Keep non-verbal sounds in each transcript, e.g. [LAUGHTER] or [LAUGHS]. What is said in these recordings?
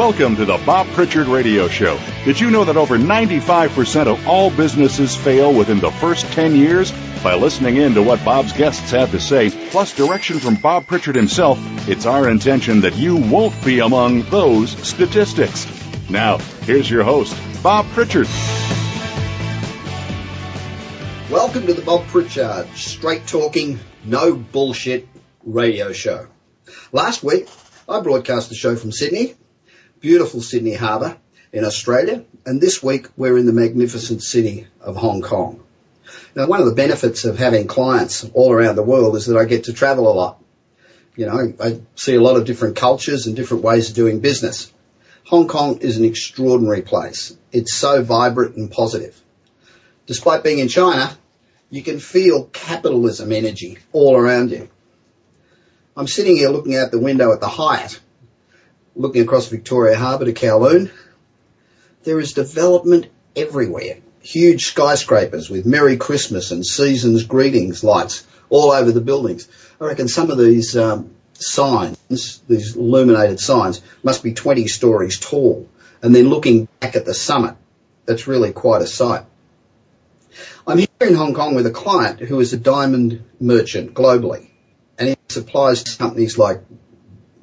Welcome to the Bob Pritchard Radio Show. Did you know that over 95% of all businesses fail within the first 10 years? By listening in to what Bob's guests have to say, plus direction from Bob Pritchard himself, it's our intention that you won't be among those statistics. Now, here's your host, Bob Pritchard. Welcome to the Bob Pritchard straight talking, no bullshit radio show. Last week, I broadcast the show from Sydney beautiful Sydney Harbour in Australia, and this week we're in the magnificent city of Hong Kong. Now, one of the benefits of having clients all around the world is that I get to travel a lot. You know, I see a lot of different cultures and different ways of doing business. Hong Kong is an extraordinary place. It's so vibrant and positive. Despite being in China, you can feel capitalism energy all around you. I'm sitting here looking out the window at the Hyatt looking across Victoria Harbour to Kowloon, there is development everywhere. Huge skyscrapers with Merry Christmas and Seasons Greetings lights all over the buildings. I reckon some of these um, signs, these illuminated signs, must be 20 stories tall. And then looking back at the summit, that's really quite a sight. I'm here in Hong Kong with a client who is a diamond merchant globally. And he supplies companies like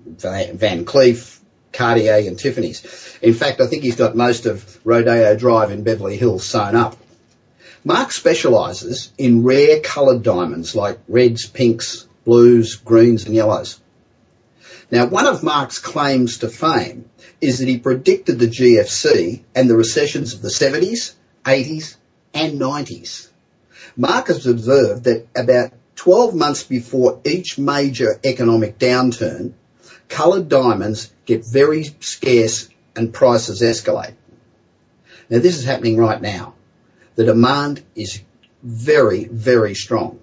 Van Cleef, Cartier and Tiffany's. In fact, I think he's got most of Rodeo Drive in Beverly Hills sewn up. Mark specialises in rare coloured diamonds like reds, pinks, blues, greens and yellows. Now, one of Mark's claims to fame is that he predicted the GFC and the recessions of the 70s, 80s and 90s. Mark has observed that about 12 months before each major economic downturn, coloured diamonds get very scarce and prices escalate. Now this is happening right now. The demand is very, very strong.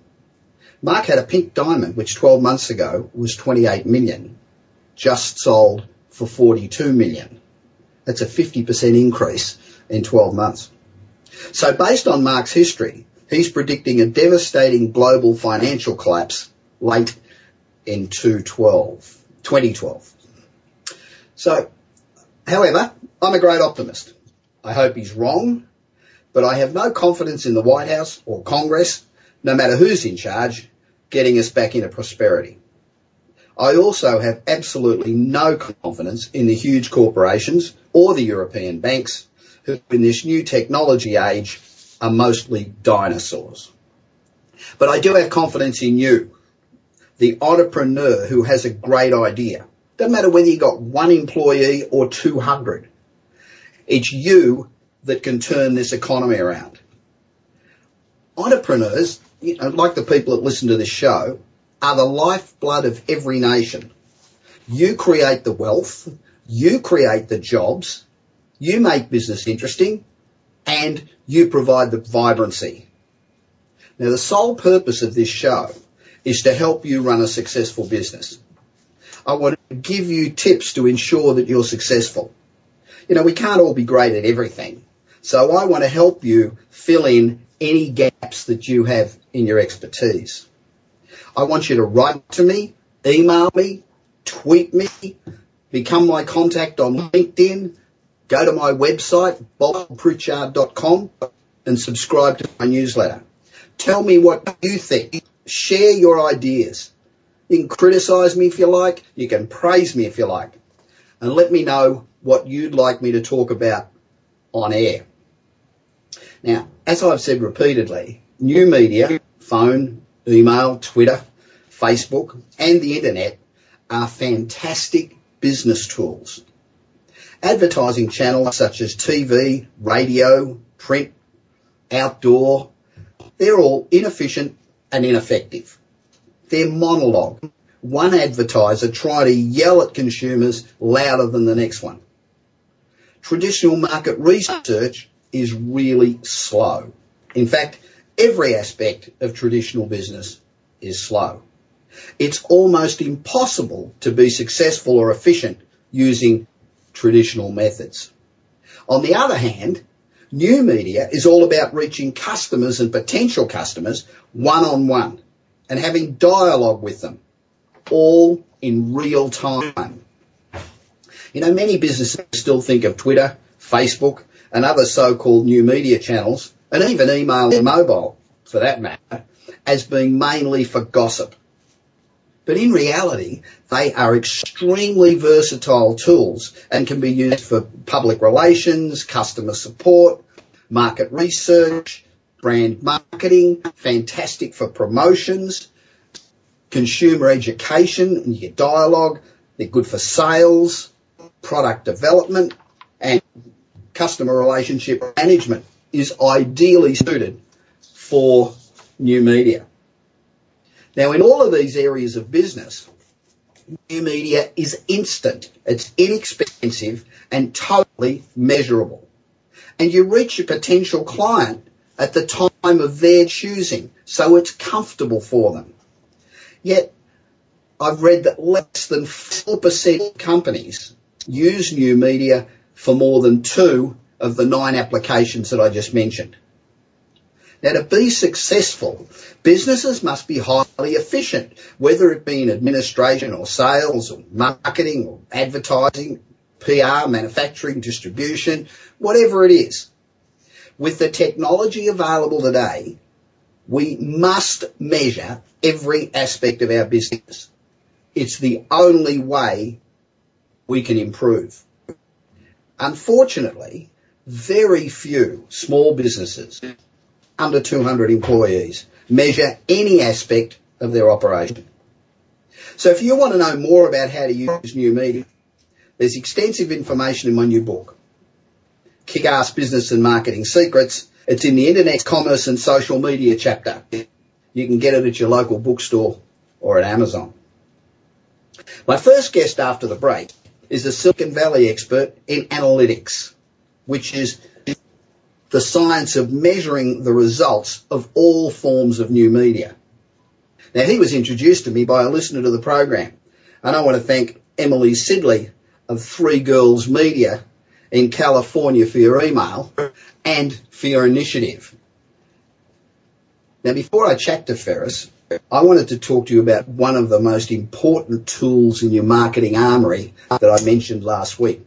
Mark had a pink diamond which 12 months ago was 28 million, just sold for 42 million. That's a 50% increase in 12 months. So based on Mark's history, he's predicting a devastating global financial collapse late in 2012. 2012. So, however, I'm a great optimist. I hope he's wrong, but I have no confidence in the White House or Congress, no matter who's in charge, getting us back into prosperity. I also have absolutely no confidence in the huge corporations or the European banks who in this new technology age are mostly dinosaurs. But I do have confidence in you, the entrepreneur who has a great idea doesn't matter whether you've got one employee or 200. It's you that can turn this economy around. Entrepreneurs, you know, like the people that listen to this show, are the lifeblood of every nation. You create the wealth, you create the jobs, you make business interesting, and you provide the vibrancy. Now the sole purpose of this show is to help you run a successful business. I want to give you tips to ensure that you're successful. You know, we can't all be great at everything. So I want to help you fill in any gaps that you have in your expertise. I want you to write to me, email me, tweet me, become my contact on LinkedIn, go to my website, bobpritchard.com and subscribe to my newsletter. Tell me what you think. Share your ideas. You can criticise me if you like. You can praise me if you like. And let me know what you'd like me to talk about on air. Now, as I've said repeatedly, new media, phone, email, Twitter, Facebook, and the internet are fantastic business tools. Advertising channels such as TV, radio, print, outdoor, they're all inefficient and ineffective They're monologue. One advertiser trying to yell at consumers louder than the next one. Traditional market research is really slow. In fact, every aspect of traditional business is slow. It's almost impossible to be successful or efficient using traditional methods. On the other hand, new media is all about reaching customers and potential customers one on one and having dialogue with them, all in real time. You know, many businesses still think of Twitter, Facebook, and other so-called new media channels, and even email and mobile, for that matter, as being mainly for gossip. But in reality, they are extremely versatile tools and can be used for public relations, customer support, market research, brand marketing, fantastic for promotions, consumer education, and you get dialogue, they're good for sales, product development, and customer relationship management is ideally suited for new media. Now, in all of these areas of business, new media is instant, it's inexpensive, and totally measurable. And you reach a potential client at the time of their choosing, so it's comfortable for them. Yet, I've read that less than 4% of companies use new media for more than two of the nine applications that I just mentioned. Now, to be successful, businesses must be highly efficient, whether it be in administration or sales or marketing or advertising, PR, manufacturing, distribution, whatever it is. With the technology available today, we must measure every aspect of our business. It's the only way we can improve. Unfortunately, very few small businesses under 200 employees measure any aspect of their operation. So if you want to know more about how to use new media, there's extensive information in my new book, Kick-Ass Business and Marketing Secrets. It's in the Internet Commerce and Social Media chapter. You can get it at your local bookstore or at Amazon. My first guest after the break is a Silicon Valley expert in analytics, which is the science of measuring the results of all forms of new media. Now, he was introduced to me by a listener to the program, and I want to thank Emily Sidley of Three Girls Media in California for your email and for your initiative. Now, before I chat to Feras, I wanted to talk to you about one of the most important tools in your marketing armory that I mentioned last week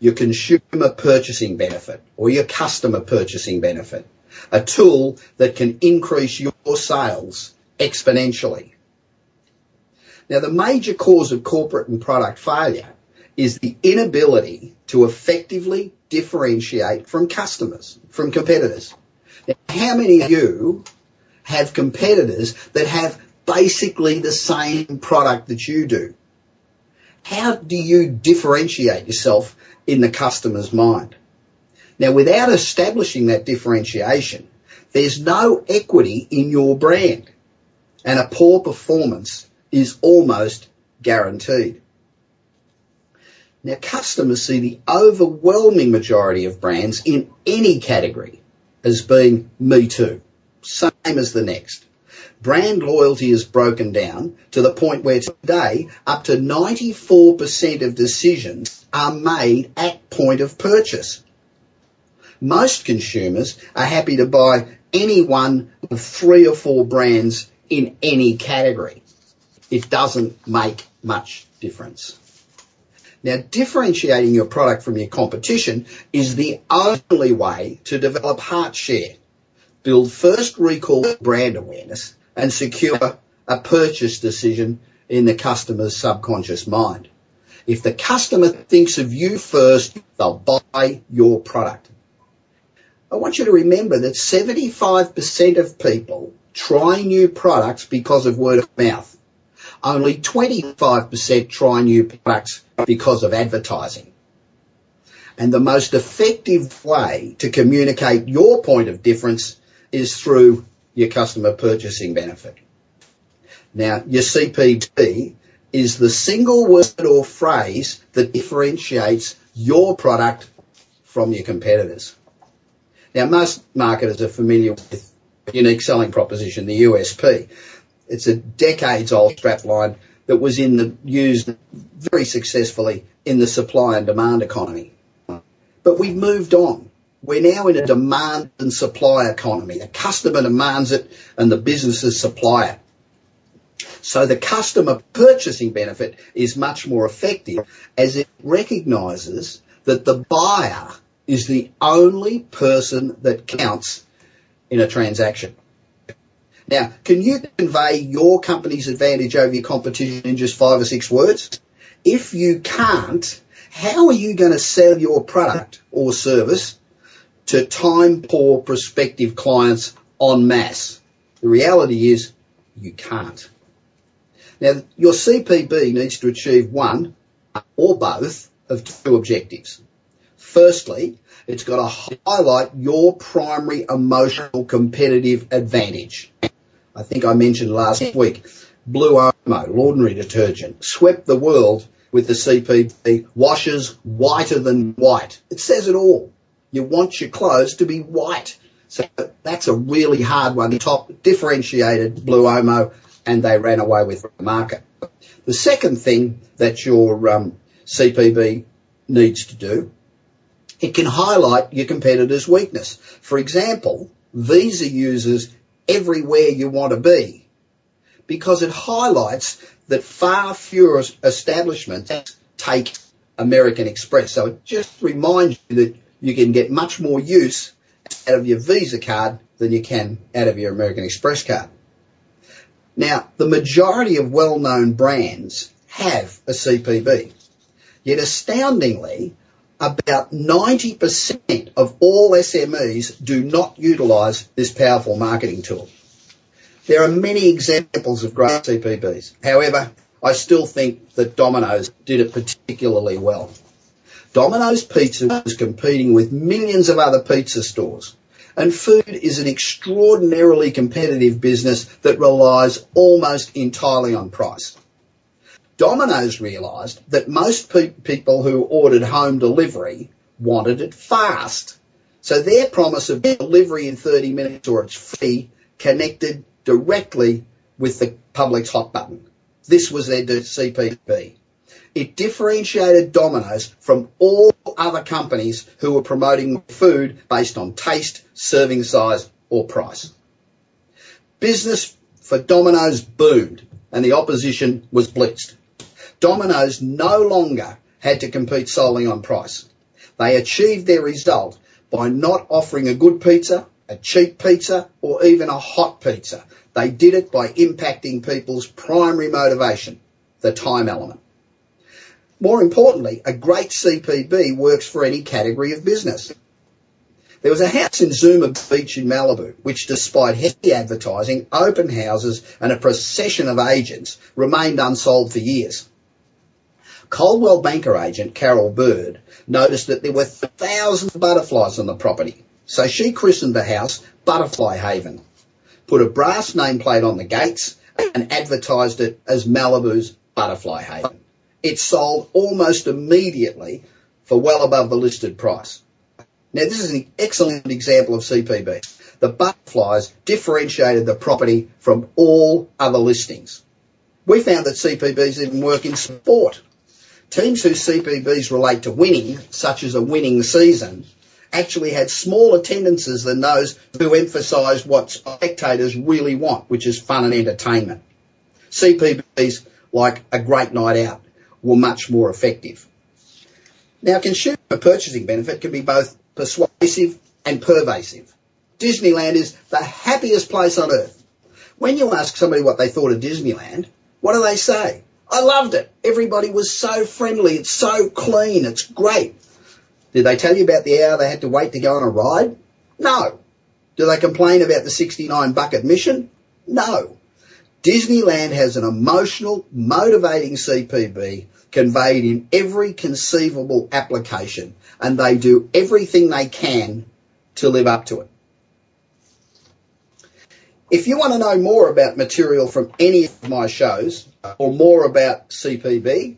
your consumer purchasing benefit or your customer purchasing benefit, a tool that can increase your sales exponentially. Now, the major cause of corporate and product failure is the inability to effectively differentiate from customers, from competitors. Now, how many of you have competitors that have basically the same product that you do? How do you differentiate yourself in the customer's mind? Now, without establishing that differentiation, there's no equity in your brand, and a poor performance is almost guaranteed. Now, customers see the overwhelming majority of brands in any category as being me too, same as the next. Brand loyalty is broken down to the point where today up to 94% of decisions are made at point of purchase. Most consumers are happy to buy any one of three or four brands in any category. It doesn't make much difference. Now, differentiating your product from your competition is the only way to develop heart share, build first recall brand awareness, and secure a purchase decision in the customer's subconscious mind. If the customer thinks of you first, they'll buy your product. I want you to remember that 75% of people try new products because of word of mouth. Only 25% try new products because of advertising. And the most effective way to communicate your point of difference is through your customer purchasing benefit. Now, your CPB is the single word or phrase that differentiates your product from your competitors. Now, most marketers are familiar with unique selling proposition, the USP. It's a decades old strapline that was in the, used very successfully in the supply and demand economy. But we've moved on. We're now in a demand and supply economy. The customer demands it and the businesses supply it. So the customer purchasing benefit is much more effective as it recognises that the buyer is the only person that counts in a transaction. Now, can you convey your company's advantage over your competition in just five or six words? If you can't, how are you going to sell your product or service to time poor prospective clients en masse? The reality is you can't. Now, your CPB needs to achieve one or both of two objectives. Firstly, it's got to highlight your primary emotional competitive advantage. I think I mentioned last week, Blue Omo, ordinary detergent, swept the world with the CPB washes whiter than white. It says it all. You want your clothes to be white. So that's a really hard one. Top differentiated Blue Omo and they ran away with the market. The second thing that your um, CPB needs to do, it can highlight your competitor's weakness. For example, Visa users everywhere you want to be because it highlights that far fewer establishments take American Express. So it just reminds you that you can get much more use out of your Visa card than you can out of your American Express card. Now, the majority of well-known brands have a CPB. Yet astoundingly, about 90% of all SMEs do not utilise this powerful marketing tool. There are many examples of great CPBs. However, I still think that Domino's did it particularly well. Domino's Pizza was competing with millions of other pizza stores. And food is an extraordinarily competitive business that relies almost entirely on price. Domino's realised that most pe- people who ordered home delivery wanted it fast. So their promise of delivery in 30 minutes or it's free connected directly with the public's hot button. This was their CPB. It differentiated Domino's from all other companies who were promoting food based on taste, serving size or price. Business for Domino's boomed and the opposition was blitzed. Domino's no longer had to compete solely on price. They achieved their result by not offering a good pizza, a cheap pizza, or even a hot pizza. They did it by impacting people's primary motivation, the time element. More importantly, a great CPB works for any category of business. There was a house in Zuma Beach in Malibu, which despite heavy advertising, open houses and a procession of agents remained unsold for years. Coldwell Banker agent Carol Bird noticed that there were thousands of butterflies on the property. So she christened the house Butterfly Haven, put a brass nameplate on the gates and advertised it as Malibu's Butterfly Haven. It sold almost immediately for well above the listed price. Now this is an excellent example of CPB. The butterflies differentiated the property from all other listings. We found that CPBs even work in sport. Teams whose CPBs relate to winning, such as a winning season, actually had smaller attendances than those who emphasised what spectators really want, which is fun and entertainment. CPBs, like a great night out, were much more effective. Now, consumer purchasing benefit can be both persuasive and pervasive. Disneyland is the happiest place on earth. When you ask somebody what they thought of Disneyland, what do they say? I loved it. Everybody was so friendly. It's so clean. It's great. Did they tell you about the hour they had to wait to go on a ride? No. Do they complain about the 69 buck admission? No. Disneyland has an emotional, motivating CPB conveyed in every conceivable application and they do everything they can to live up to it. If you want to know more about material from any of my shows or more about CPB,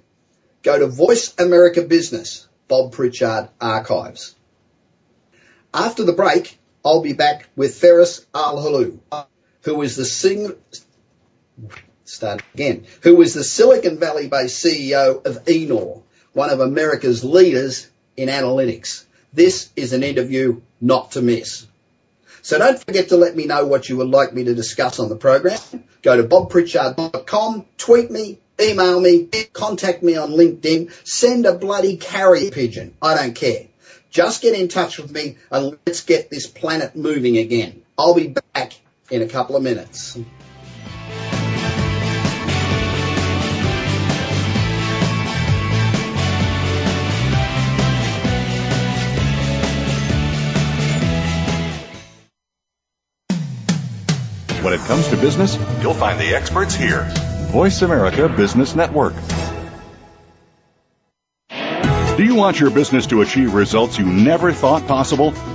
go to Voice America Business, Bob Pritchard Archives. After the break, I'll be back with Feras Alhlou, who is the sing, start again, who is the Silicon Valley based CEO of e-Nor, one of America's leaders in analytics. This is an interview not to miss. So don't forget to let me know what you would like me to discuss on the program. Go to bobpritchard.com, tweet me, email me, contact me on LinkedIn, send a bloody carrier pigeon. I don't care. Just get in touch with me and let's get this planet moving again. I'll be back in a couple of minutes. When it comes to business, you'll find the experts here. Voice America Business Network. Do you want your business to achieve results you never thought possible?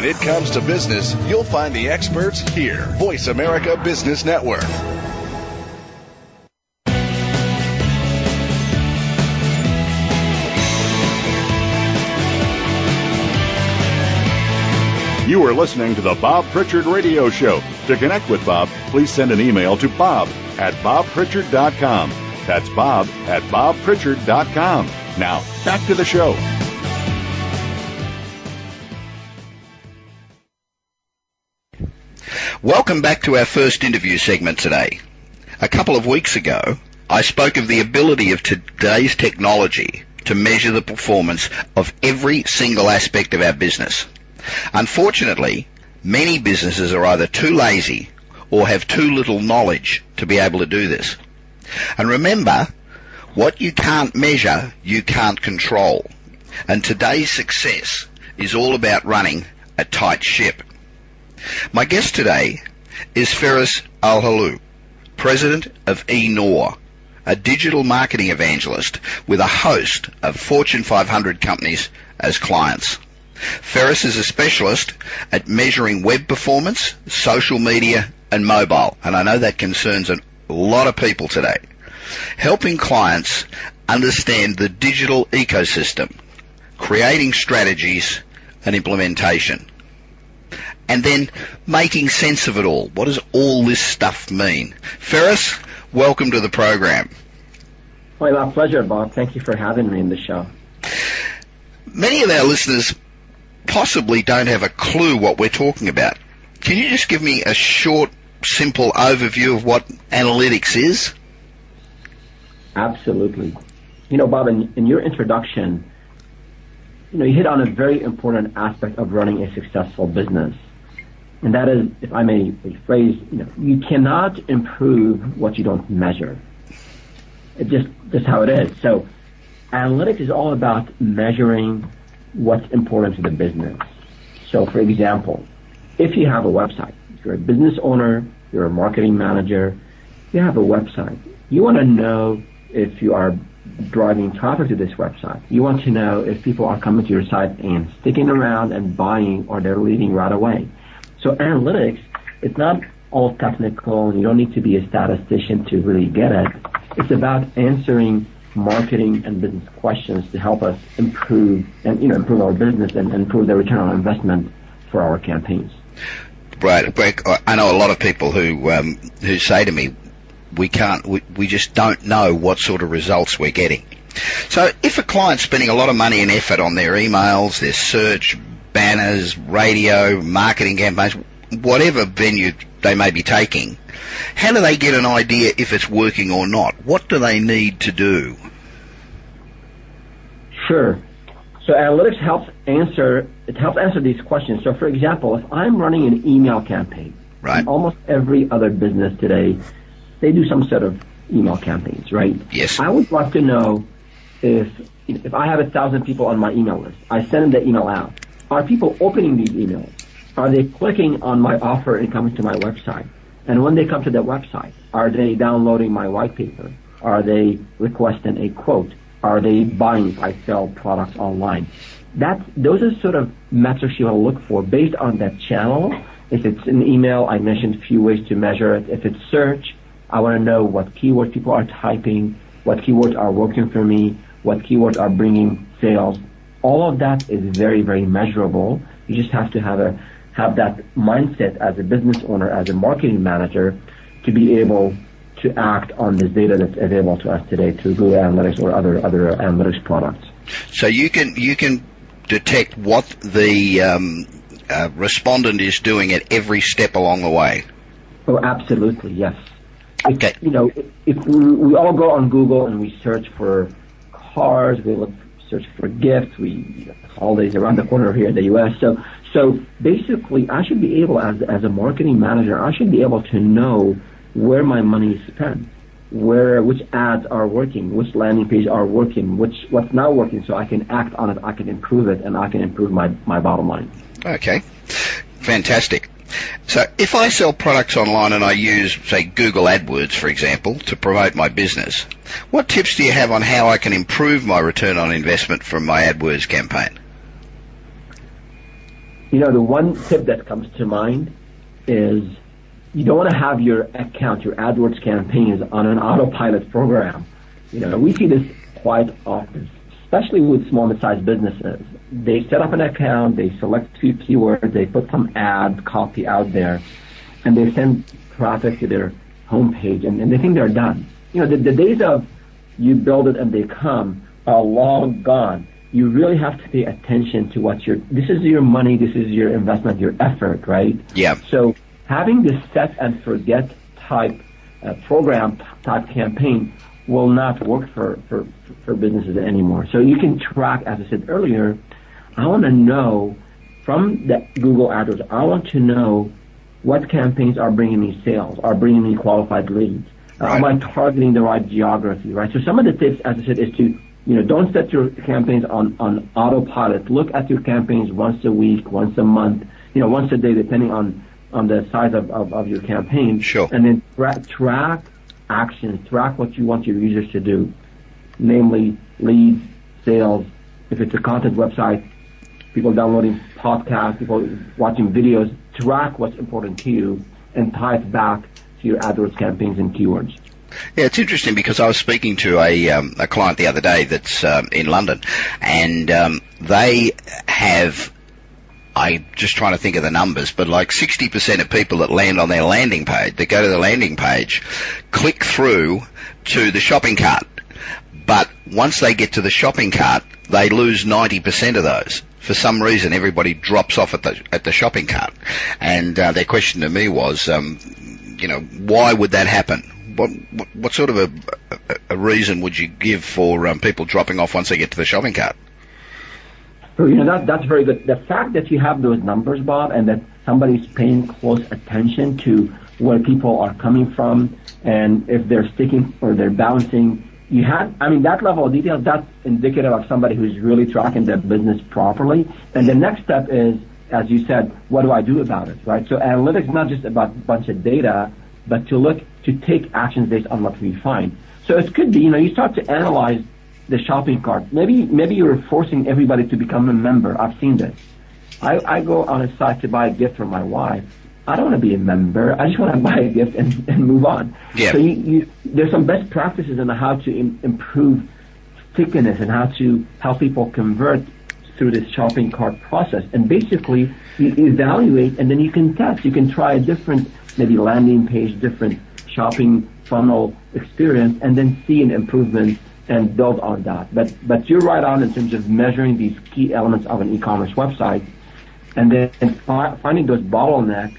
When it comes to business, you'll find the experts here. Voice America Business Network. You are listening to the Bob Pritchard Radio Show. To connect with Bob, please send an email to bob at bobpritchard.com. That's bob at bobpritchard.com. Now, back to the show. Welcome back to our first interview segment today. A couple of weeks ago, I spoke of the ability of today's technology to measure the performance of every single aspect of our business. Unfortunately, many businesses are either too lazy or have too little knowledge to be able to do this. And remember, what you can't measure, you can't control. And today's success is all about running a tight ship. My guest today is Feras Alhlou, President of e-Nor, a digital marketing evangelist with a host of Fortune 500 companies as clients. Feras is a specialist at measuring web performance, social media, and mobile, and I know that concerns a lot of people today. Helping clients understand the digital ecosystem, creating strategies and implementation and then making sense of it all. What does all this stuff mean? Feras, welcome to the program. Well, my pleasure, Bob. Thank you for having me in the show. Many of our listeners possibly don't have a clue what we're talking about. Can you just give me a short, simple overview of what analytics is? Absolutely. You know, Bob, in, in your introduction, you know, you hit on a very important aspect of running a successful business and that is, if I may rephrase, you know, you cannot improve what you don't measure. It's just just how it is. So, analytics is all about measuring what's important to the business. So, for example, if you have a website, if you're a business owner, you're a marketing manager, you have a website, you want to know if you are driving traffic to this website. You want to know if people are coming to your site and sticking around and buying or they're leaving right away. So analytics, it's not all technical. You don't need to be a statistician to really get it. It's about answering marketing and business questions to help us improve and you know improve our business and improve the return on investment for our campaigns. Right. I know a lot of people who um, who say to me, "We can't. We, we just don't know what sort of results we're getting." So, if a client's spending a lot of money and effort on their emails, their search, banners, radio, marketing campaigns, whatever venue they may be taking, how do they get an idea if it's working or not? What do they need to do? Sure. So analytics helps answer it helps answer these questions. So for example, if I'm running an email campaign, right. almost every other business today, they do some sort of email campaigns, right? Yes. I would like to know if if I have a thousand people on my email list, I send them the email out. Are people opening these emails? Are they clicking on my offer and coming to my website? And when they come to the website, are they downloading my white paper? Are they requesting a quote? Are they buying if I sell products online? That those are sort of metrics you want to look for based on that channel. If it's an email, I mentioned a few ways to measure it. If it's search, I want to know what keywords people are typing, what keywords are working for me, what keywords are bringing sales. All of that is very, very measurable. You just have to have a have that mindset as a business owner, as a marketing manager, to be able to act on this data that's available to us today through Google Analytics or other other analytics products. So you can you can detect what the um, uh, respondent is doing at every step along the way. Oh, absolutely, yes. Okay. You know, if we, we all go on Google and we search for cars, we look search for gifts, we holidays around the corner here in the U.S. So so basically, I should be able, as as a marketing manager, I should be able to know where my money is spent, where which ads are working, which landing pages are working, which what's not working, so I can act on it, I can improve it, and I can improve my my bottom line. Okay, fantastic. So if I sell products online and I use, say, Google AdWords, for example, to promote my business, what tips do you have on how I can improve my return on investment from my AdWords campaign? You know, the one tip that comes to mind is you don't want to have your account, your AdWords campaigns on an autopilot program. You know, we see this quite often, especially with small mid-sized businesses. They set up an account, they select few keywords, they put some ad copy out there, and they send traffic to their homepage, and, and they think they're done. You know, the, the days of you build it and they come are long gone you really have to pay attention to what your this is your money, this is your investment, your effort, right? Yeah. So having this set and forget type uh, program type campaign will not work for, for for businesses anymore. So you can track, as I said earlier, I want to know from the Google AdWords, I want to know what campaigns are bringing me sales, are bringing me qualified leads. Right. Am I targeting the right geography, right? So some of the tips, as I said, is to you know, don't set your campaigns on, on autopilot. Look at your campaigns once a week, once a month, you know, once a day, depending on, on the size of, of, of your campaign. Sure. And then tra- track actions, track what you want your users to do, namely leads, sales. If it's a content website, people downloading podcasts, people watching videos, track what's important to you and tie it back to your AdWords campaigns and keywords. Yeah, it's interesting because I was speaking to a um, a client the other day that's um, in London, and um, they have. I'm just trying to think of the numbers, but like 60% of people that land on their landing page, that go to the landing page, click through to the shopping cart. But once they get to the shopping cart, they lose 90% of those. For some reason, everybody drops off at the at the shopping cart, and uh, their question to me was, um, you know, why would that happen? what, what, sort of a, a, reason would you give for um, people dropping off once they get to the shopping cart? You know, that, that's very good. The fact that you have those numbers, Bob, and that somebody's paying close attention to where people are coming from and if they're sticking or they're bouncing, you have, I mean, that level of detail, that's indicative of somebody who's really tracking their business properly. And the next step is, as you said, what do I do about it, right? So analytics is not just about a bunch of data, but to look to take actions based on what we find. So it could be, you know, you start to analyze the shopping cart. Maybe maybe you're forcing everybody to become a member. I've seen this. I, I go on a site to buy a gift for my wife. I don't want to be a member. I just want to [LAUGHS] buy a gift and, and move on. Yeah. So you, you, there's some best practices on how to Im- improve stickiness and how to help people convert through this shopping cart process. And basically, you evaluate and then you can test. You can try a different maybe landing page, different shopping funnel experience, and then see an improvement and build on that. But but you're right on in terms of measuring these key elements of an e-commerce website, and then fi- finding those bottlenecks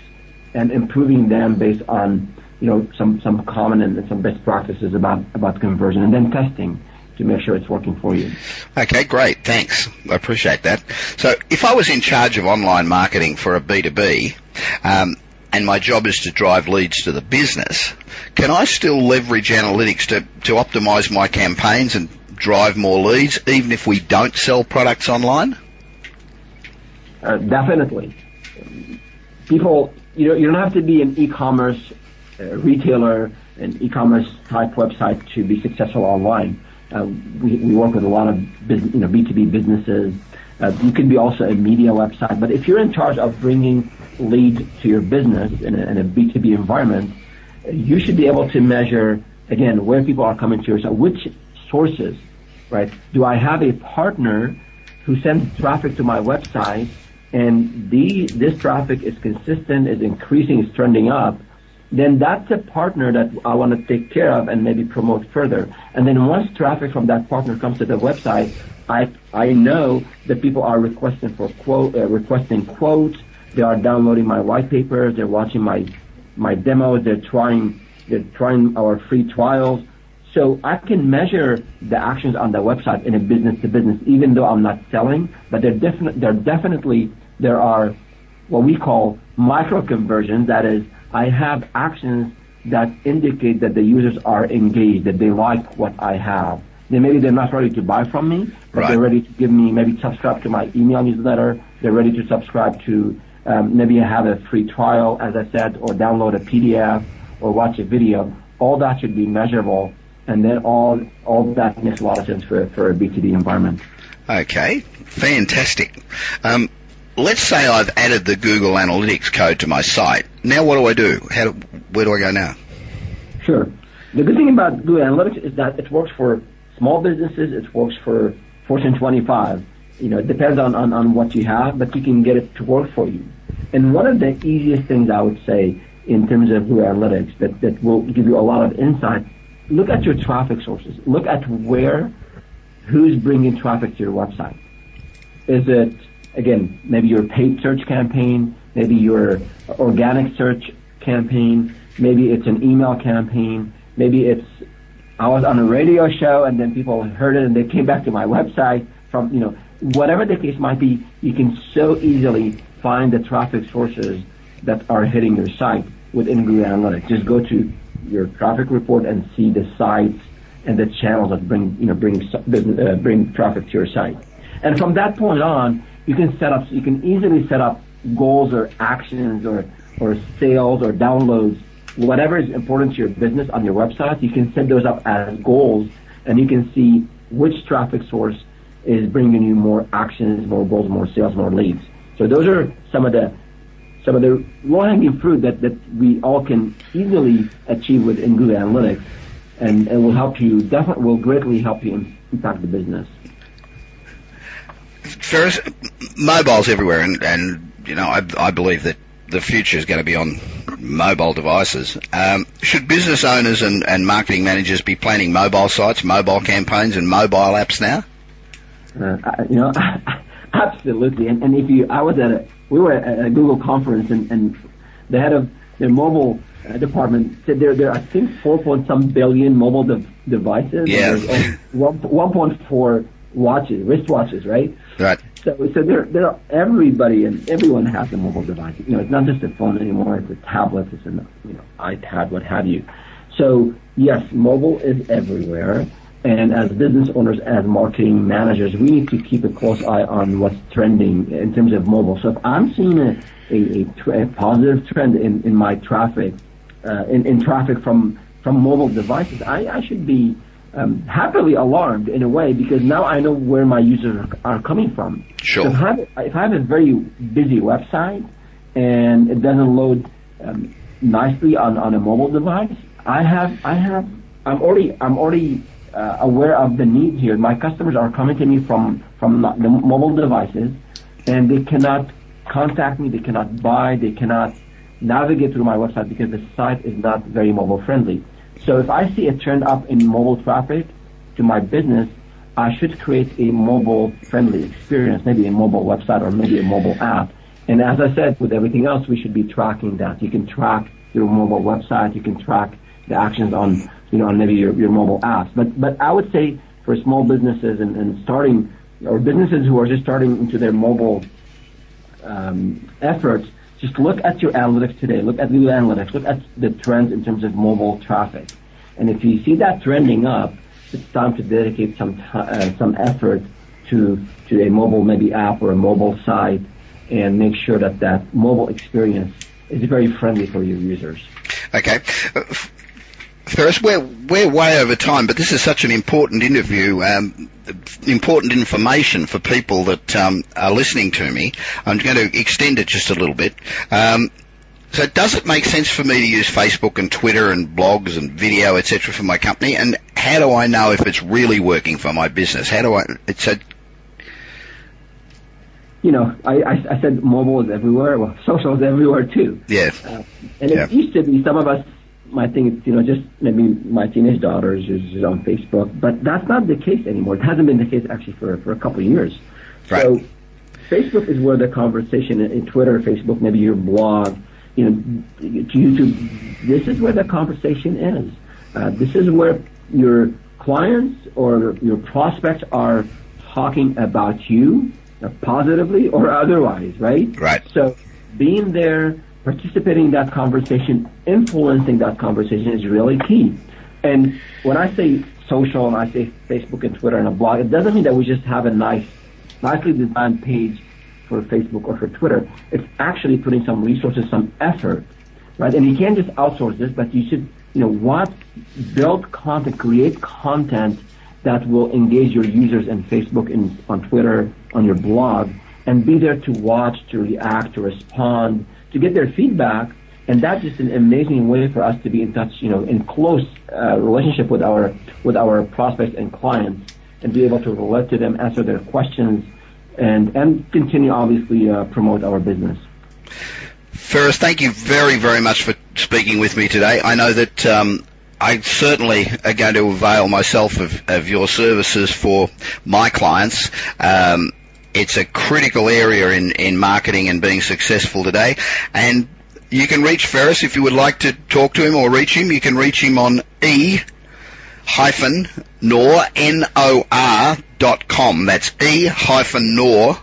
and improving them based on you know some some common and some best practices about about conversion, and then testing to make sure it's working for you. Okay, great. Thanks. I appreciate that. So if I was in charge of online marketing for a B2B, um, and my job is to drive leads to the business, can I still leverage analytics to, to optimize my campaigns and drive more leads, even if we don't sell products online? Uh, definitely. People, you know, you don't have to be an e-commerce uh, retailer, an e-commerce type website to be successful online. Uh, we, we work with a lot of business, you know, B2B businesses. Uh, you can be also a media website, but if you're in charge of bringing leads to your business in a, in a B2B environment, you should be able to measure again where people are coming to your site, which sources, right? Do I have a partner who sends traffic to my website and the, this traffic is consistent, is increasing, is trending up, then that's a partner that I want to take care of and maybe promote further. And then once traffic from that partner comes to the website, I I know that people are requesting for quote uh, requesting quotes. They are downloading my white papers. They're watching my my demos. They're trying they're trying our free trials. So I can measure the actions on the website in a business to business, even though I'm not selling. But there definitely there definitely there are what we call micro conversions. That is, I have actions that indicate that the users are engaged, that they like what I have. Then maybe they're not ready to buy from me, but Right. they're ready to give me maybe subscribe to my email newsletter. They're ready to subscribe to um, maybe have a free trial, as I said, or download a PDF or watch a video. All that should be measurable, and then all all that makes a lot of sense for for a B2B environment. Okay, fantastic. Um, let's say I've added the Google Analytics code to my site. Now what do I do? How do, where do I go now? Sure. The good thing about Google Analytics is that it works for small businesses. It works for Fortune 25. You know, it depends on, on, on what you have, but you can get it to work for you. And one of the easiest things I would say in terms of Google Analytics that, that will give you a lot of insight, look at your traffic sources. Look at where, who's bringing traffic to your website. Is it, again, maybe your paid search campaign, maybe your organic search campaign, maybe it's an email campaign, maybe it's I was on a radio show and then people heard it and they came back to my website from, you know, whatever the case might be, you can so easily find the traffic sources that are hitting your site within Google Analytics. Just go to your traffic report and see the sites and the channels that bring, you know, bring, uh, bring traffic to your site. And from that point on, you can set up, you can easily set up goals or actions or, or sales or downloads whatever is important to your business on your website, you can set those up as goals and you can see which traffic source is bringing you more actions, more goals, more sales, more leads. So those are some of the some of the low-hanging fruit that, that we all can easily achieve within Google Analytics and, and will help you, definitely will greatly help you im- impact the business. Feras, mobiles everywhere, and, and you know, I, I believe that the future is going to be on mobile devices. Um, should business owners and, and marketing managers be planning mobile sites, mobile campaigns, and mobile apps now? Uh, you know, [LAUGHS] absolutely. And, and if you, I was at a, we were at a Google conference, and, and the head of their mobile uh, department said there, there are, I think, four point some billion mobile de- devices. Yeah. And there's only 1.4 watches, wristwatches, right? Right. So, so there, there are everybody and everyone has a mobile device. You know, it's not just a phone anymore. It's a tablet. It's an, you know, iPad, what have you. So yes, mobile is everywhere. And as business owners, as marketing managers, we need to keep a close eye on what's trending in terms of mobile. So if I'm seeing a, a, a, tr- a positive trend in, in my traffic, uh, in, in traffic from, from mobile devices, I, I should be um, happily alarmed in a way because now I know where my users are, are coming from. Sure. So if, I have, if I have a very busy website and it doesn't load um, nicely on, on a mobile device, I have I have I'm already I'm already uh, aware of the need here. My customers are coming to me from from the mobile devices, and they cannot contact me. They cannot buy. They cannot navigate through my website because the site is not very mobile friendly. So if I see a trend up in mobile traffic to my business, I should create a mobile friendly experience, maybe a mobile website or maybe a mobile app. And as I said, with everything else, we should be tracking that. You can track your mobile website. You can track the actions on, you know, on maybe your, your mobile apps. But, but I would say for small businesses and, and starting, or businesses who are just starting into their mobile um, efforts, just look at your analytics today. Look at Google Analytics. Look at the trends in terms of mobile traffic. And if you see that trending up, it's time to dedicate some time, uh, some effort to to a mobile maybe app or a mobile site and make sure that that mobile experience is very friendly for your users. Okay. Feras, we're, we're way over time, but this is such an important interview, um, important information for people that um, are listening to me. I'm going to extend it just a little bit. Um, so does it make sense for me to use Facebook and Twitter and blogs and video, etc., for my company? And how do I know if it's really working for my business? How do I? It's a you know, I, I, I said mobile is everywhere. Well, [LAUGHS] social is everywhere too. Yeah. Uh, and it used to be some of us might think it's, you know, just maybe my teenage daughter is, is on Facebook, but that's not the case anymore. It hasn't been the case actually for, for a couple of years. Right. So Facebook is where the conversation in Twitter, Facebook, maybe your blog, you know, YouTube, this is where the conversation is. Uh, this is where your clients or your prospects are talking about you uh, positively or otherwise, right? Right. So being there, participating in that conversation, influencing that conversation is really key. And when I say social and I say Facebook and Twitter and a blog, it doesn't mean that we just have a nice, nicely designed page for Facebook or for Twitter. It's actually putting some resources, some effort, right? And you can't just outsource this, but you should, you know, what, build content, create content that will engage your users in Facebook and on Twitter, on your blog, and be there to watch, to react, to respond, to get their feedback. And that's just an amazing way for us to be in touch, you know, in close uh, relationship with our with our prospects and clients, and be able to relate to them, answer their questions, and and continue obviously uh, promote our business. Feras, thank you very very much for speaking with me today. I know that um, I certainly are going to avail myself of, of your services for my clients. Um, it's a critical area in, in marketing and being successful today. And you can reach Feras if you would like to talk to him or reach him. You can reach him on e hyphen nor n o r dot com. That's e hyphen nor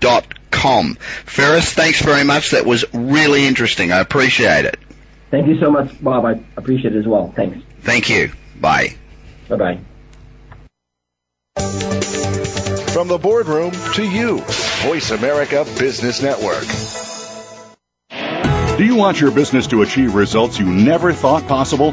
dot com. Feras, thanks very much. That was really interesting. I appreciate it. Thank you so much, Bob. I appreciate it as well. Thanks. Thank you. Bye. Bye bye. From the boardroom to you, Voice America Business Network. Do you want your business to achieve results you never thought possible?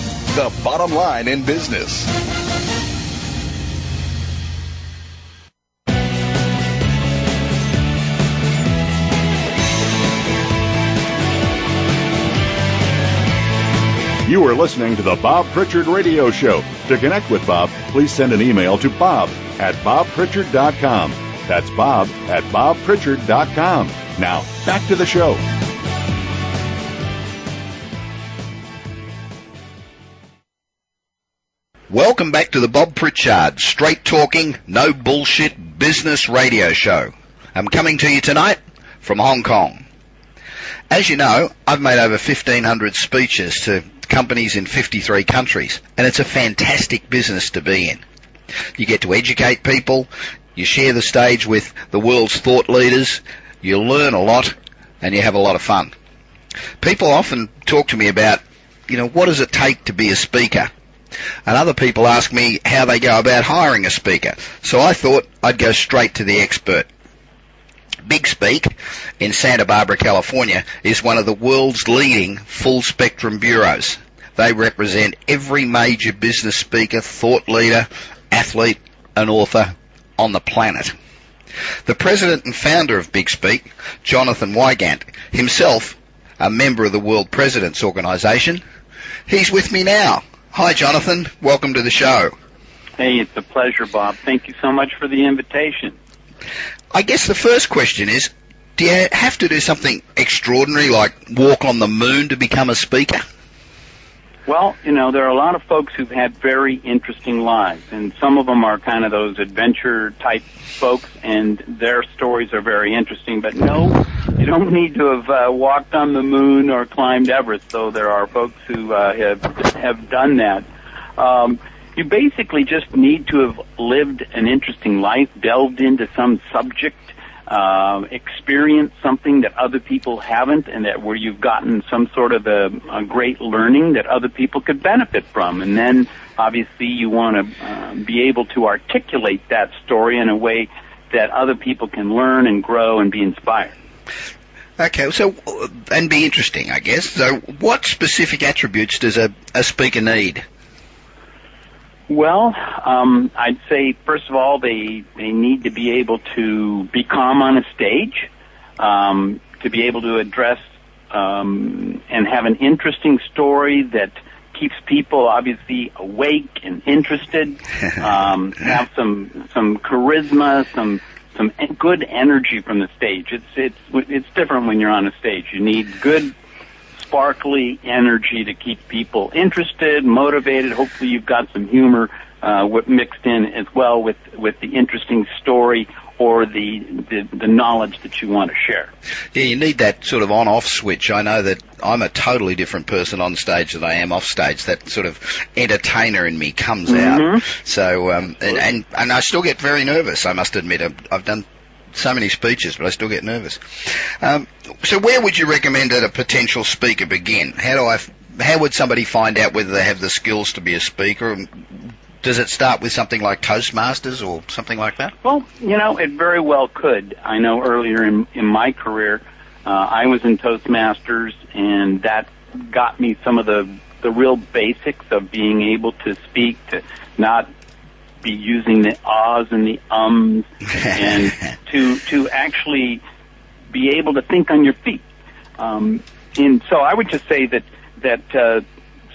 the bottom line in business. You are listening to the Bob Pritchard Radio Show. To connect with Bob, please send an email to bob at bobpritchard.com. That's bob at bobpritchard.com. Now, back to the show. Welcome back to the Bob Pritchard straight talking, no bullshit business radio show. I'm coming to you tonight from Hong Kong. As you know, I've made over 1500 speeches to companies in 53 countries and it's a fantastic business to be in. You get to educate people, you share the stage with the world's thought leaders, you learn a lot and you have a lot of fun. People often talk to me about, you know, what does it take to be a speaker? And other people ask me how they go about hiring a speaker. So I thought I'd go straight to the expert. Big Speak in Santa Barbara, California is one of the world's leading full spectrum bureaus. They represent every major business speaker, thought leader, athlete, and author on the planet. The president and founder of Big Speak, Jonathan Wygant, himself a member of the World Presidents Organization, he's with me now. Hi, Jonathan. Welcome to the show. Hey, it's a pleasure, Bob. Thank you so much for the invitation. I guess the first question is, do you have to do something extraordinary like walk on the moon to become a speaker? Well, you know, there are a lot of folks who've had very interesting lives, and some of them are kind of those adventure type folks, and their stories are very interesting. But no, you don't [LAUGHS] need to have uh, walked on the moon or climbed Everest, though there are folks who uh, have have done that. Um, you basically just need to have lived an interesting life, delved into some subject uh, experience something that other people haven't and that where you've gotten some sort of a, a great learning that other people could benefit from. And then obviously you want to uh, be able to articulate that story in a way that other people can learn and grow and be inspired. Okay, so and be interesting, I guess. So, what specific attributes does a, a speaker need? Well, um, I'd say first of all they they need to be able to be calm on a stage, um, to be able to address um, and have an interesting story that keeps people obviously awake and interested. [LAUGHS] Um, have some some charisma, some some good energy from the stage. It's it's it's different when you're on a stage. You need good sparkly energy to keep people interested, motivated. Hopefully, you've got some humor uh, mixed in as well with with the interesting story or the, the, the knowledge that you want to share. Yeah, you need that sort of on-off switch. I know that I'm a totally different person on stage than I am off stage. That sort of entertainer in me comes mm-hmm. out. So, um, and, and and I still get very nervous. I must admit, I've, I've done so many speeches, but I still get nervous. Um, so where would you recommend that a potential speaker begin? How do I, how would somebody find out whether they have the skills to be a speaker? Does it start with something like Toastmasters or something like that? Well, you know, it very well could. I know earlier in, in my career, uh, I was in Toastmasters and that got me some of the, the real basics of being able to speak, to not be using the ahs and the ums [LAUGHS] and to to actually be able to think on your feet. Um, and so I would just say that that uh,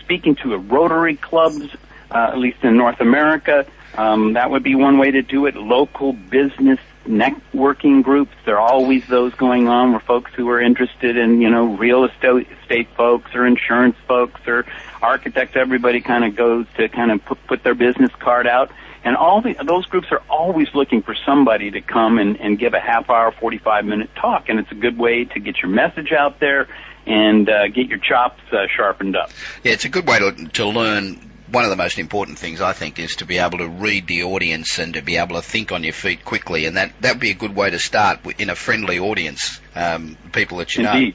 speaking to a Rotary clubs, uh, at least in North America, um, that would be one way to do it. Local business networking groups, there are always those going on where folks who are interested in, you know, real estate, estate folks or insurance folks or architects, everybody kind of goes to kind of put, put their business card out. And all the, those groups are always looking for somebody to come and, and give a half hour, 45 minute talk. And it's a good way to get your message out there and uh, get your chops uh, sharpened up. Yeah, it's a good way to, to learn one of the most important things I think is to be able to read the audience and to be able to think on your feet quickly, and that that would be a good way to start in a friendly audience, um, people that you Indeed.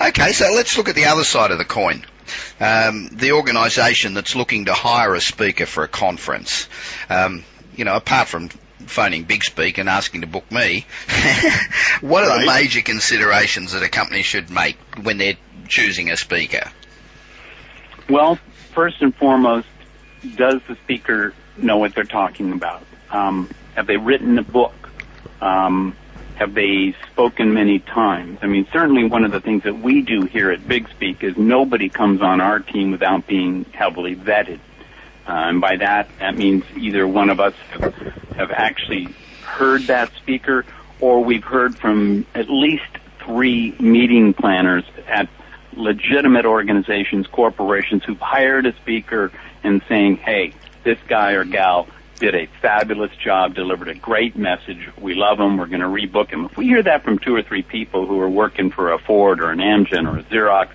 know. Okay, so let's look at the other side of the coin um, the organisation that's looking to hire a speaker for a conference. Um, you know, apart from phoning Big Speak and asking to book me, [LAUGHS] what are the major considerations that a company should make when they're choosing a speaker? Well, first and foremost, does the speaker know what they're talking about? Um, have they written a book? Um, have they spoken many times? I mean, certainly one of the things that we do here at Big Speak is nobody comes on our team without being heavily vetted. Uh, and by that, that means either one of us have, have actually heard that speaker or we've heard from at least three meeting planners at legitimate organizations, corporations who've hired a speaker and saying, hey, this guy or gal did a fabulous job, delivered a great message. We love him. We're going to rebook him. If we hear that from two or three people who are working for a Ford or an Amgen or a Xerox,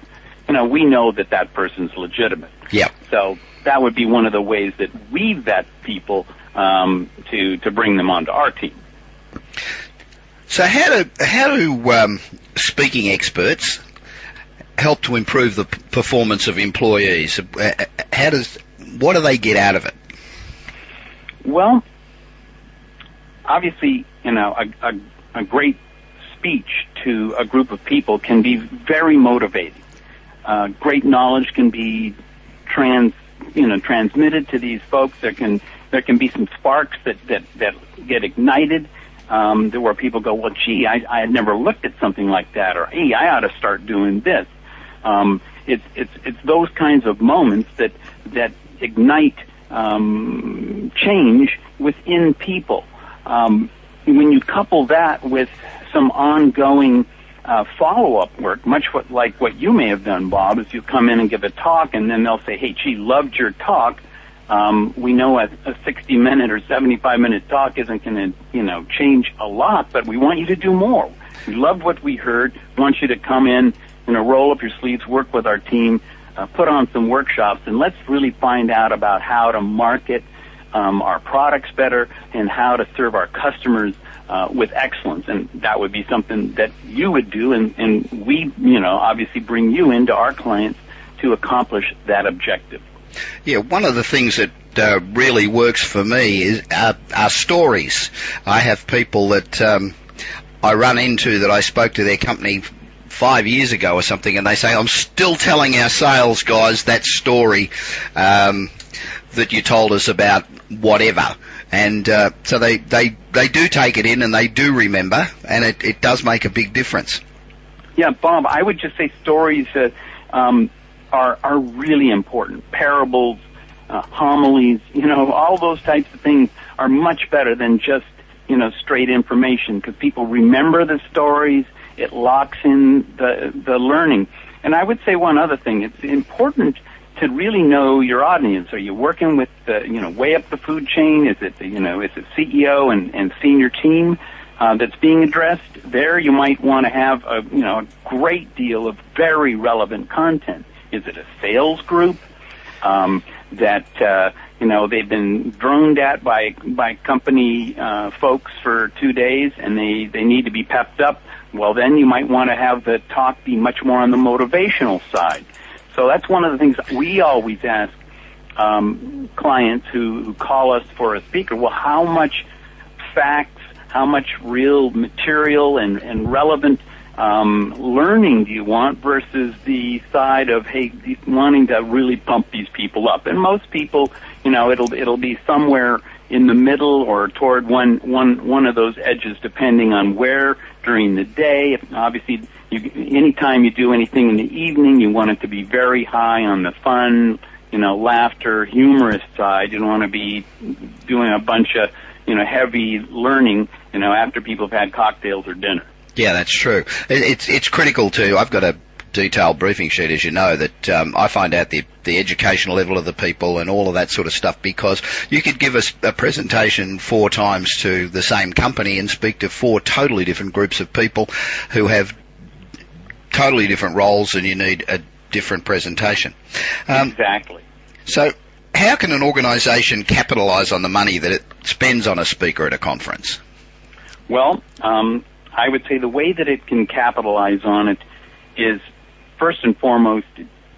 you know, we know that that person's legitimate. Yeah. So that would be one of the ways that we vet people um, to to bring them onto our team. So how do how do um, speaking experts help to improve the performance of employees? Uh, how does what do they get out of it? Well, obviously, you know, a, a, a great speech to a group of people can be very motivating. Uh, great knowledge can be trans, you know, transmitted to these folks. There can there can be some sparks that that that get ignited. Um, there where people go, well, gee, I, I had never looked at something like that, or hey, I ought to start doing this. Um, it's it's it's those kinds of moments that that ignite um, change within people. Um, when you couple that with some ongoing uh, follow-up work, much what, like what you may have done, Bob, is you come in and give a talk, and then they'll say, "Hey, gee, loved your talk." Um, we know a, a 60 minute or 75 minute talk isn't going to, you know, change a lot, but we want you to do more. We loved what we heard. We want you to come in, you know, roll up your sleeves, work with our team, uh, put on some workshops, and let's really find out about how to market um, our products better and how to serve our customers uh, with excellence. And that would be something that you would do, and, and we, you know, obviously bring you into our clients to accomplish that objective. Yeah, one of the things that uh, really works for me is uh, are stories. I have people that um, I run into that I spoke to their company five years ago or something, and they say, "I'm still telling our sales guys that story um, that you told us about whatever." And uh, so they, they they do take it in and they do remember, and it, it does make a big difference. Yeah, Bob, I would just say stories. Uh, um, are are really important. Parables, uh, homilies, you know, all those types of things are much better than just you know straight information because people remember the stories. It locks in the the learning. And I would say one other thing: it's important to really know your audience. Are you working with the, you know way up the food chain? Is it the, you know is it CEO and, and senior team? Uh, that's being addressed. There, you might want to have a you know a great deal of very relevant content. Is it a sales group um, that uh, you know they've been droned at by by company uh, folks for two days and they they need to be pepped up? Well, then you might want to have the talk be much more on the motivational side. So that's one of the things we always ask um, clients who, who call us for a speaker. Well, how much facts, how much real material and, and relevant um, learning do you want versus the side of hey wanting to really pump these people up? And most people, you know, it'll it'll be somewhere in the middle or toward one one one of those edges, depending on where during the day. Obviously, you, anytime you do anything in the evening, you want it to be very high on the fun, you know, laughter, humorous side. You don't want to be doing a bunch of you know heavy learning, you know, after people have had cocktails or dinner. Yeah, that's true. It's it's critical too. I've got a detailed briefing sheet, as you know, that um, I find out the the educational level of the people and all of that sort of stuff because you could give us a presentation four times to the same company and speak to four totally different groups of people who have totally different roles and you need a different presentation. Um, exactly. So how can an organisation capitalise on the money that it spends on a speaker at a conference? Well, um, I would say the way that it can capitalize on it is first and foremost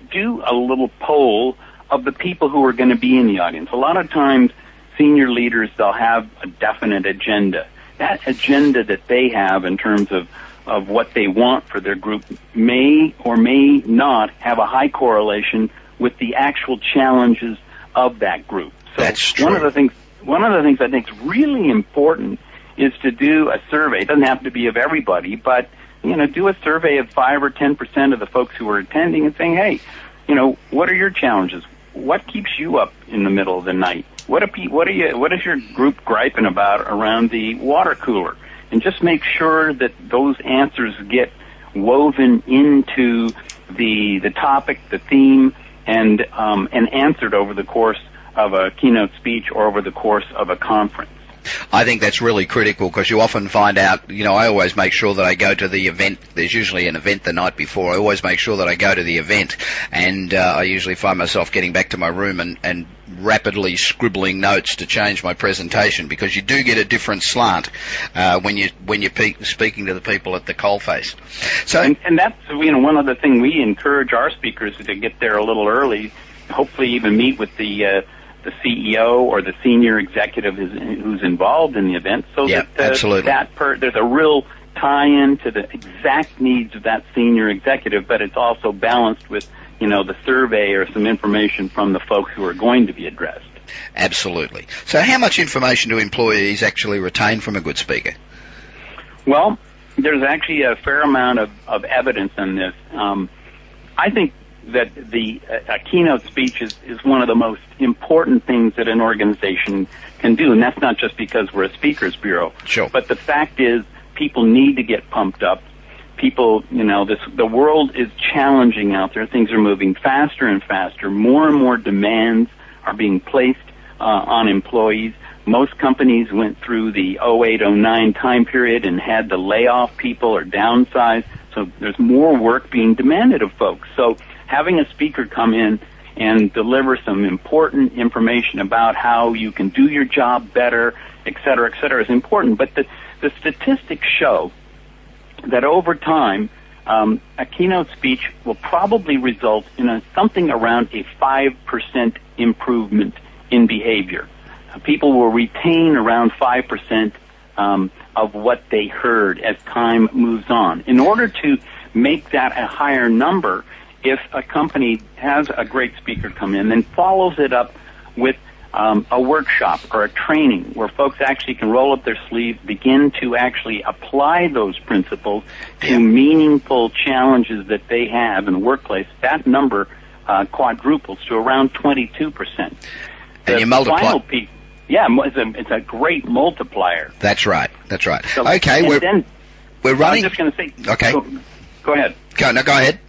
do a little poll of the people who are going to be in the audience. A lot of times senior leaders they'll have a definite agenda. That agenda that they have in terms of of what they want for their group may or may not have a high correlation with the actual challenges of that group. So That's true. one of the things one of the things I think is really important is to do a survey. It doesn't have to be of everybody, but you know, do a survey of five or ten percent of the folks who are attending and saying, hey, you know, what are your challenges? What keeps you up in the middle of the night? What are what are you? What is your group griping about around the water cooler? And just make sure that those answers get woven into the the topic, the theme, and um, and answered over the course of a keynote speech or over the course of a conference. I think that's really critical because you often find out, you know, I always make sure that I go to the event. There's usually an event the night before. I always make sure that I go to the event and uh, I usually find myself getting back to my room and, and rapidly scribbling notes to change my presentation because you do get a different slant uh, when you when you're pe- speaking to the people at the coalface. So, and, and that's you know one other thing we encourage our speakers to get there a little early. Hopefully, even meet with the uh, the CEO or the senior executive who's involved in the event, so yeah, that uh, absolutely. that per, there's a real tie-in to the exact needs of that senior executive, but it's also balanced with you know the survey or some information from the folks who are going to be addressed. Absolutely. So how much information do employees actually retain from a good speaker? Well, there's actually a fair amount of, of evidence in this. Um, I think that the a keynote speech is, is one of the most important things that an organization can do, and that's not just because we're a speakers bureau. Sure. But the fact is, people need to get pumped up. People, you know, this the world is challenging out there. Things are moving faster and faster. More and more demands are being placed uh, on employees. Most companies went through the 0809 time period and had to lay off people or downsize. So there's more work being demanded of folks. So having a speaker come in and deliver some important information about how you can do your job better, et cetera, et cetera, is important. But the, the statistics show that over time, um, a keynote speech will probably result in a, something around a 5% improvement in behavior. Uh, people will retain around 5% um, of what they heard as time moves on. In order to make that a higher number, if a company has a great speaker come in, then follows it up with um, a workshop or a training where folks actually can roll up their sleeves, begin to actually apply those principles to meaningful challenges that they have in the workplace, that number uh, quadruples to around 22%. And you multiply. Piece, yeah, it's a, it's a great multiplier. That's right. That's right. So, okay, we're, then, we're running. I'm just going to say. Okay. Go, go ahead. Go, no, go ahead.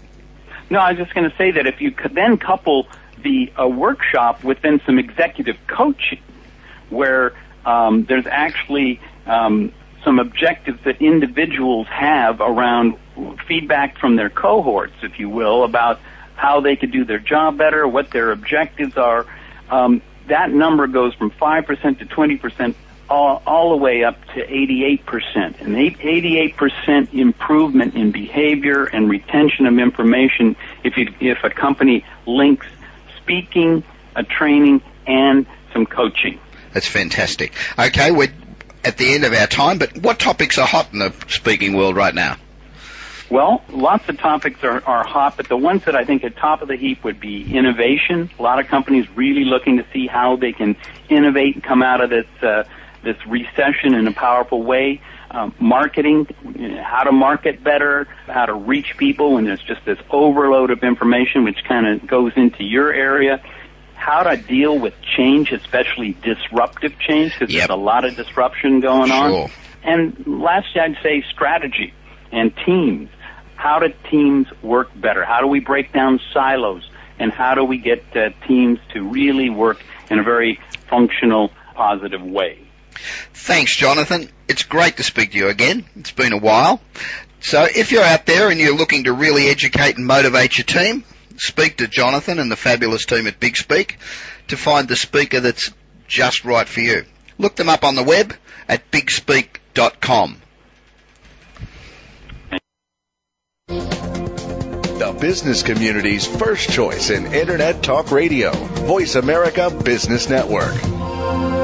No, I was just going to say that if you could then couple the a workshop with then some executive coaching, where um, there's actually um, some objectives that individuals have around feedback from their cohorts, if you will, about how they could do their job better, what their objectives are. Um, that number goes from 5% to 20% all, all the way up to 88%. And 88% improvement in behavior and retention of information if, you, if a company links speaking, a training, and some coaching. That's fantastic. Okay, we're at the end of our time, but what topics are hot in the speaking world right now? Well, lots of topics are, are hot, but the ones that I think at top of the heap would be innovation. A lot of companies really looking to see how they can innovate and come out of this uh, this recession in a powerful way. Um, marketing, how to market better, how to reach people when there's just this overload of information, which kind of goes into your area. How to deal with change, especially disruptive change, because Yep. there's a lot of disruption going Sure. on. And lastly, I'd say strategy and teams. How do teams work better? How do we break down silos? And how do we get uh, teams to really work in a very functional, positive way? Thanks, Jonathan. It's great to speak to you again. It's been a while. So if you're out there and you're looking to really educate and motivate your team, speak to Jonathan and the fabulous team at Big Speak to find the speaker that's just right for you. Look them up on the web at bigspeak.com. The business community's first choice in Internet Talk Radio. Voice America Business Network.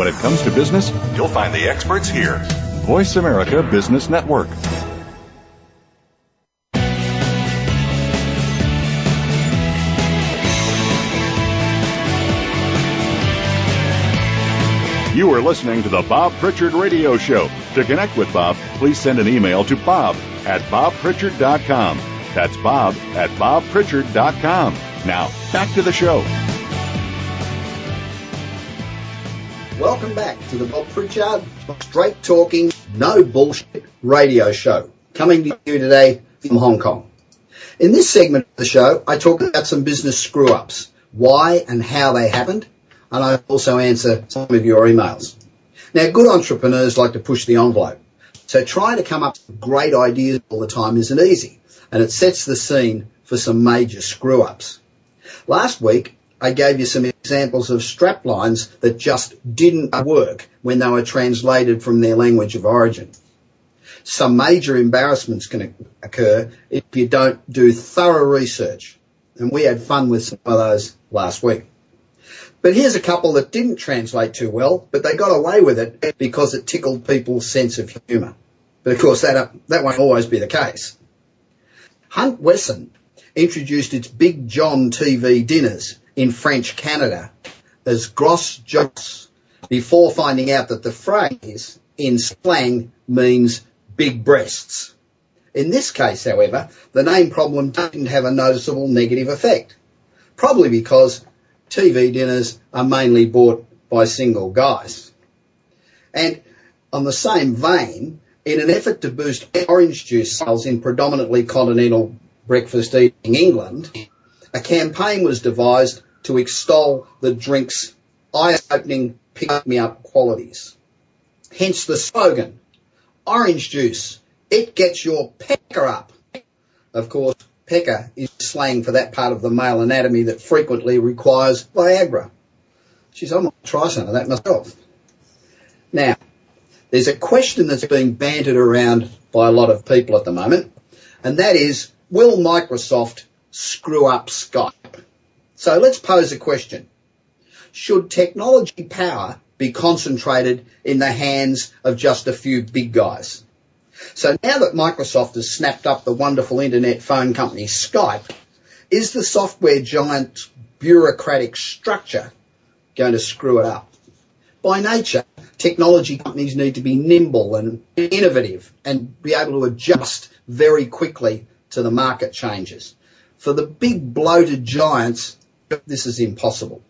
When it comes to business, you'll find the experts here. Voice America Business Network. You are listening to the Bob Pritchard Radio Show. To connect with Bob, please send an email to bob at bobpritchard.com. That's bob at bobpritchard.com. Now, back to the show. Welcome back to the Bob Pritchard straight talking, no bullshit radio show. Coming to you today from Hong Kong. In this segment of the show, I talk about some business screw ups, why and how they happened, and I also answer some of your emails. Now, good entrepreneurs like to push the envelope, so trying to come up with great ideas all the time isn't easy, and it sets the scene for some major screw ups. Last week, I gave you some examples of strap lines that just didn't work when they were translated from their language of origin. Some major embarrassments can occur if you don't do thorough research. And we had fun with some of those last week. But here's a couple that didn't translate too well, but they got away with it because it tickled people's sense of humour. But of course that, that won't always be the case. Hunt Wesson introduced its Big John TV dinners in French Canada as Gros Jos before finding out that the phrase in slang means big breasts. In this case, however, the name problem didn't have a noticeable negative effect. Probably because TV dinners are mainly bought by single guys. And on the same vein, in an effort to boost orange juice sales in predominantly continental breakfast eating England, a campaign was devised to extol the drink's eye-opening pick-me-up qualities. Hence the slogan, orange juice, it gets your pecker up. Of course, pecker is slang for that part of the male anatomy that frequently requires Viagra. She's I might try some of that myself. Now, there's a question that's being bantered around by a lot of people at the moment, and that is, will Microsoft screw up Skype? So let's pose a question. Should technology power be concentrated in the hands of just a few big guys? So now that Microsoft has snapped up the wonderful internet phone company Skype, is the software giant bureaucratic structure going to screw it up? By nature, technology companies need to be nimble and innovative and be able to adjust very quickly to the market changes. For the big bloated giants, this is impossible.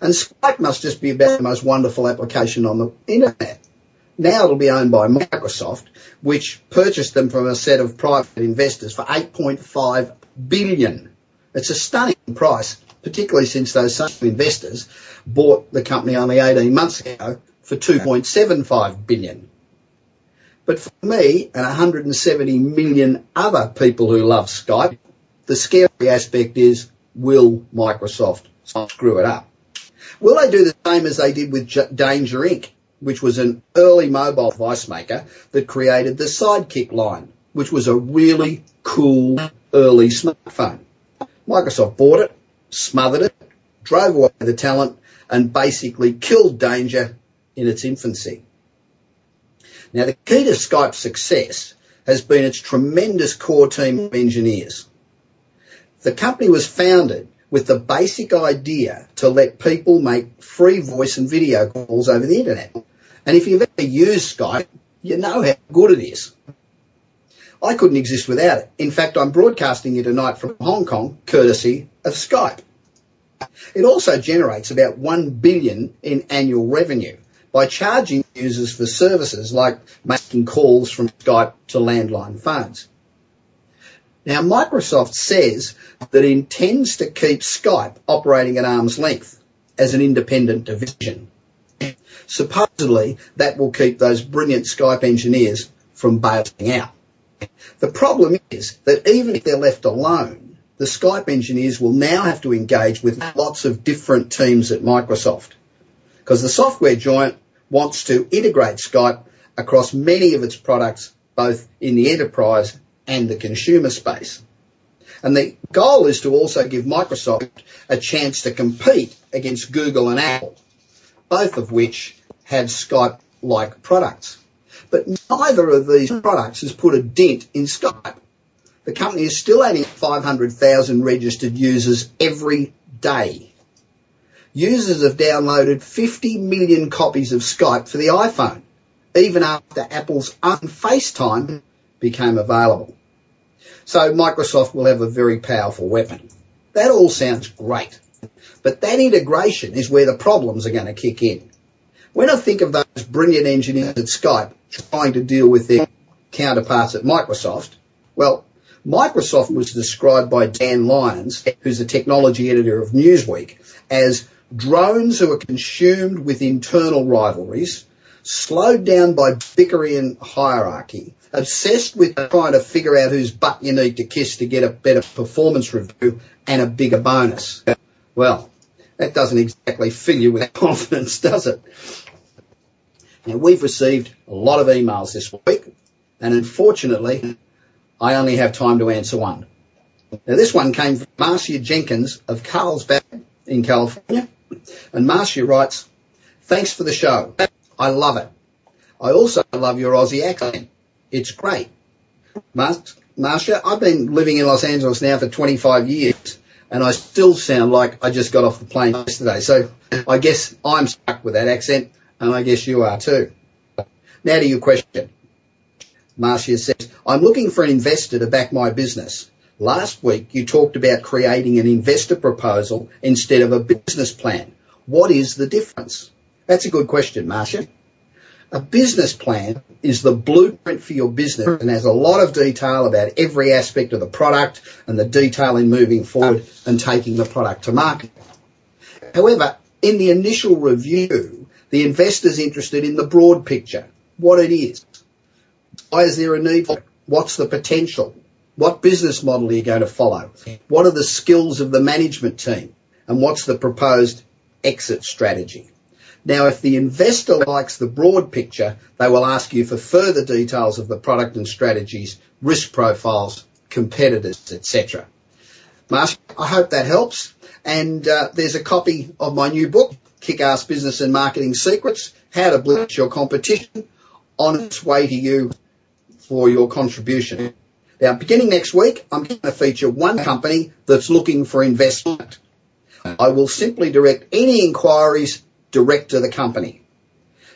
And Skype must just be about the most wonderful application on the internet. Now it'll be owned by Microsoft, which purchased them from a set of private investors for 8.5 billion. It's a stunning price, particularly since those same investors bought the company only 18 months ago for 2.75 billion. But for me and 170 million other people who love Skype, the scary aspect is, will Microsoft screw it up? Will they do the same as they did with Danger Inc., which was an early mobile device maker that created the Sidekick line, which was a really cool early smartphone. Microsoft bought it, smothered it, drove away the talent, and basically killed Danger in its infancy. Now, the key to Skype's success has been its tremendous core team of engineers. The company was founded with the basic idea to let people make free voice and video calls over the internet. And if you've ever used Skype, you know how good it is. I couldn't exist without it. In fact, I'm broadcasting you tonight from Hong Kong, courtesy of Skype. It also generates about 1 billion in annual revenue by charging users for services like making calls from Skype to landline phones. Now, Microsoft says that it intends to keep Skype operating at arm's length as an independent division. Supposedly, that will keep those brilliant Skype engineers from bailing out. The problem is that even if they're left alone, the Skype engineers will now have to engage with lots of different teams at Microsoft because the software giant wants to integrate Skype across many of its products, both in the enterprise and the consumer space. And the goal is to also give Microsoft a chance to compete against Google and Apple, both of which have Skype-like products. But neither of these products has put a dent in Skype. The company is still adding 500,000 registered users every day. Users have downloaded 50 million copies of Skype for the iPhone, even after Apple's own FaceTime became available. So Microsoft will have a very powerful weapon. That all sounds great. But that integration is where the problems are going to kick in. When I think of those brilliant engineers at Skype trying to deal with their counterparts at Microsoft, well, Microsoft was described by Dan Lyons, who's the technology editor of Newsweek, as drones who are consumed with internal rivalries, slowed down by bickering hierarchy, obsessed with trying to figure out whose butt you need to kiss to get a better performance review and a bigger bonus. Well, that doesn't exactly fill you with [LAUGHS] confidence, does it? Now, we've received a lot of emails this week, and unfortunately, I only have time to answer one. Now, this one came from Marcia Jenkins of Carlsbad in California, and Marcia writes, Thanks for the show. I love it. I also love your Aussie accent. It's great. Mar- Marcia, I've been living in Los Angeles now for 25 years, and I still sound like I just got off the plane yesterday. So I guess I'm stuck with that accent, and I guess you are too. Now to your question. Marcia says, I'm looking for an investor to back my business. Last week you talked about creating an investor proposal instead of a business plan. What is the difference? That's a good question, Marcia. A business plan is the blueprint for your business and has a lot of detail about every aspect of the product and the detail in moving forward and taking the product to market. However, in the initial review, the investor's interested in the broad picture, what it is. Why is there a need for it? What's the potential? What business model are you going to follow? What are the skills of the management team? And what's the proposed exit strategy? Now, if the investor likes the broad picture, they will ask you for further details of the product and strategies, risk profiles, competitors, etc. Marsh, I hope that helps. And uh, there's a copy of my new book, Kick-Ass Business and Marketing Secrets, How to Blitz Your Competition, on its way to you for your contribution. Now, beginning next week, I'm going to feature one company that's looking for investment. I will simply direct any inquiries direct to the company.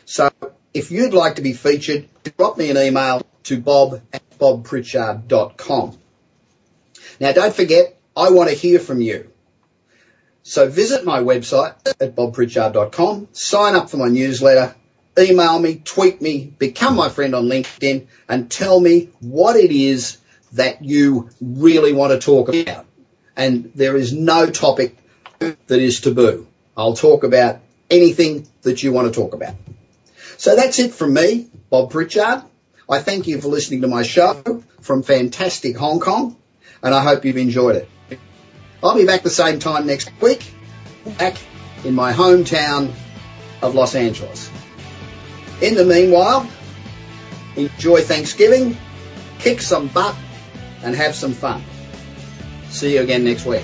So if you'd like to be featured, drop me an email to bob at bobpritchard.com. Now don't forget, I want to hear from you. So visit my website at bobpritchard.com, sign up for my newsletter, email me, tweet me, become my friend on LinkedIn, and tell me what it is that you really want to talk about. And there is no topic that is taboo. I'll talk about anything that you want to talk about. So that's it from me, Bob Pritchard. I thank you for listening to my show from fantastic Hong Kong, and I hope you've enjoyed it. I'll be back the same time next week, back in my hometown of Los Angeles. In the meanwhile, enjoy Thanksgiving, kick some butt, and have some fun. See you again next week.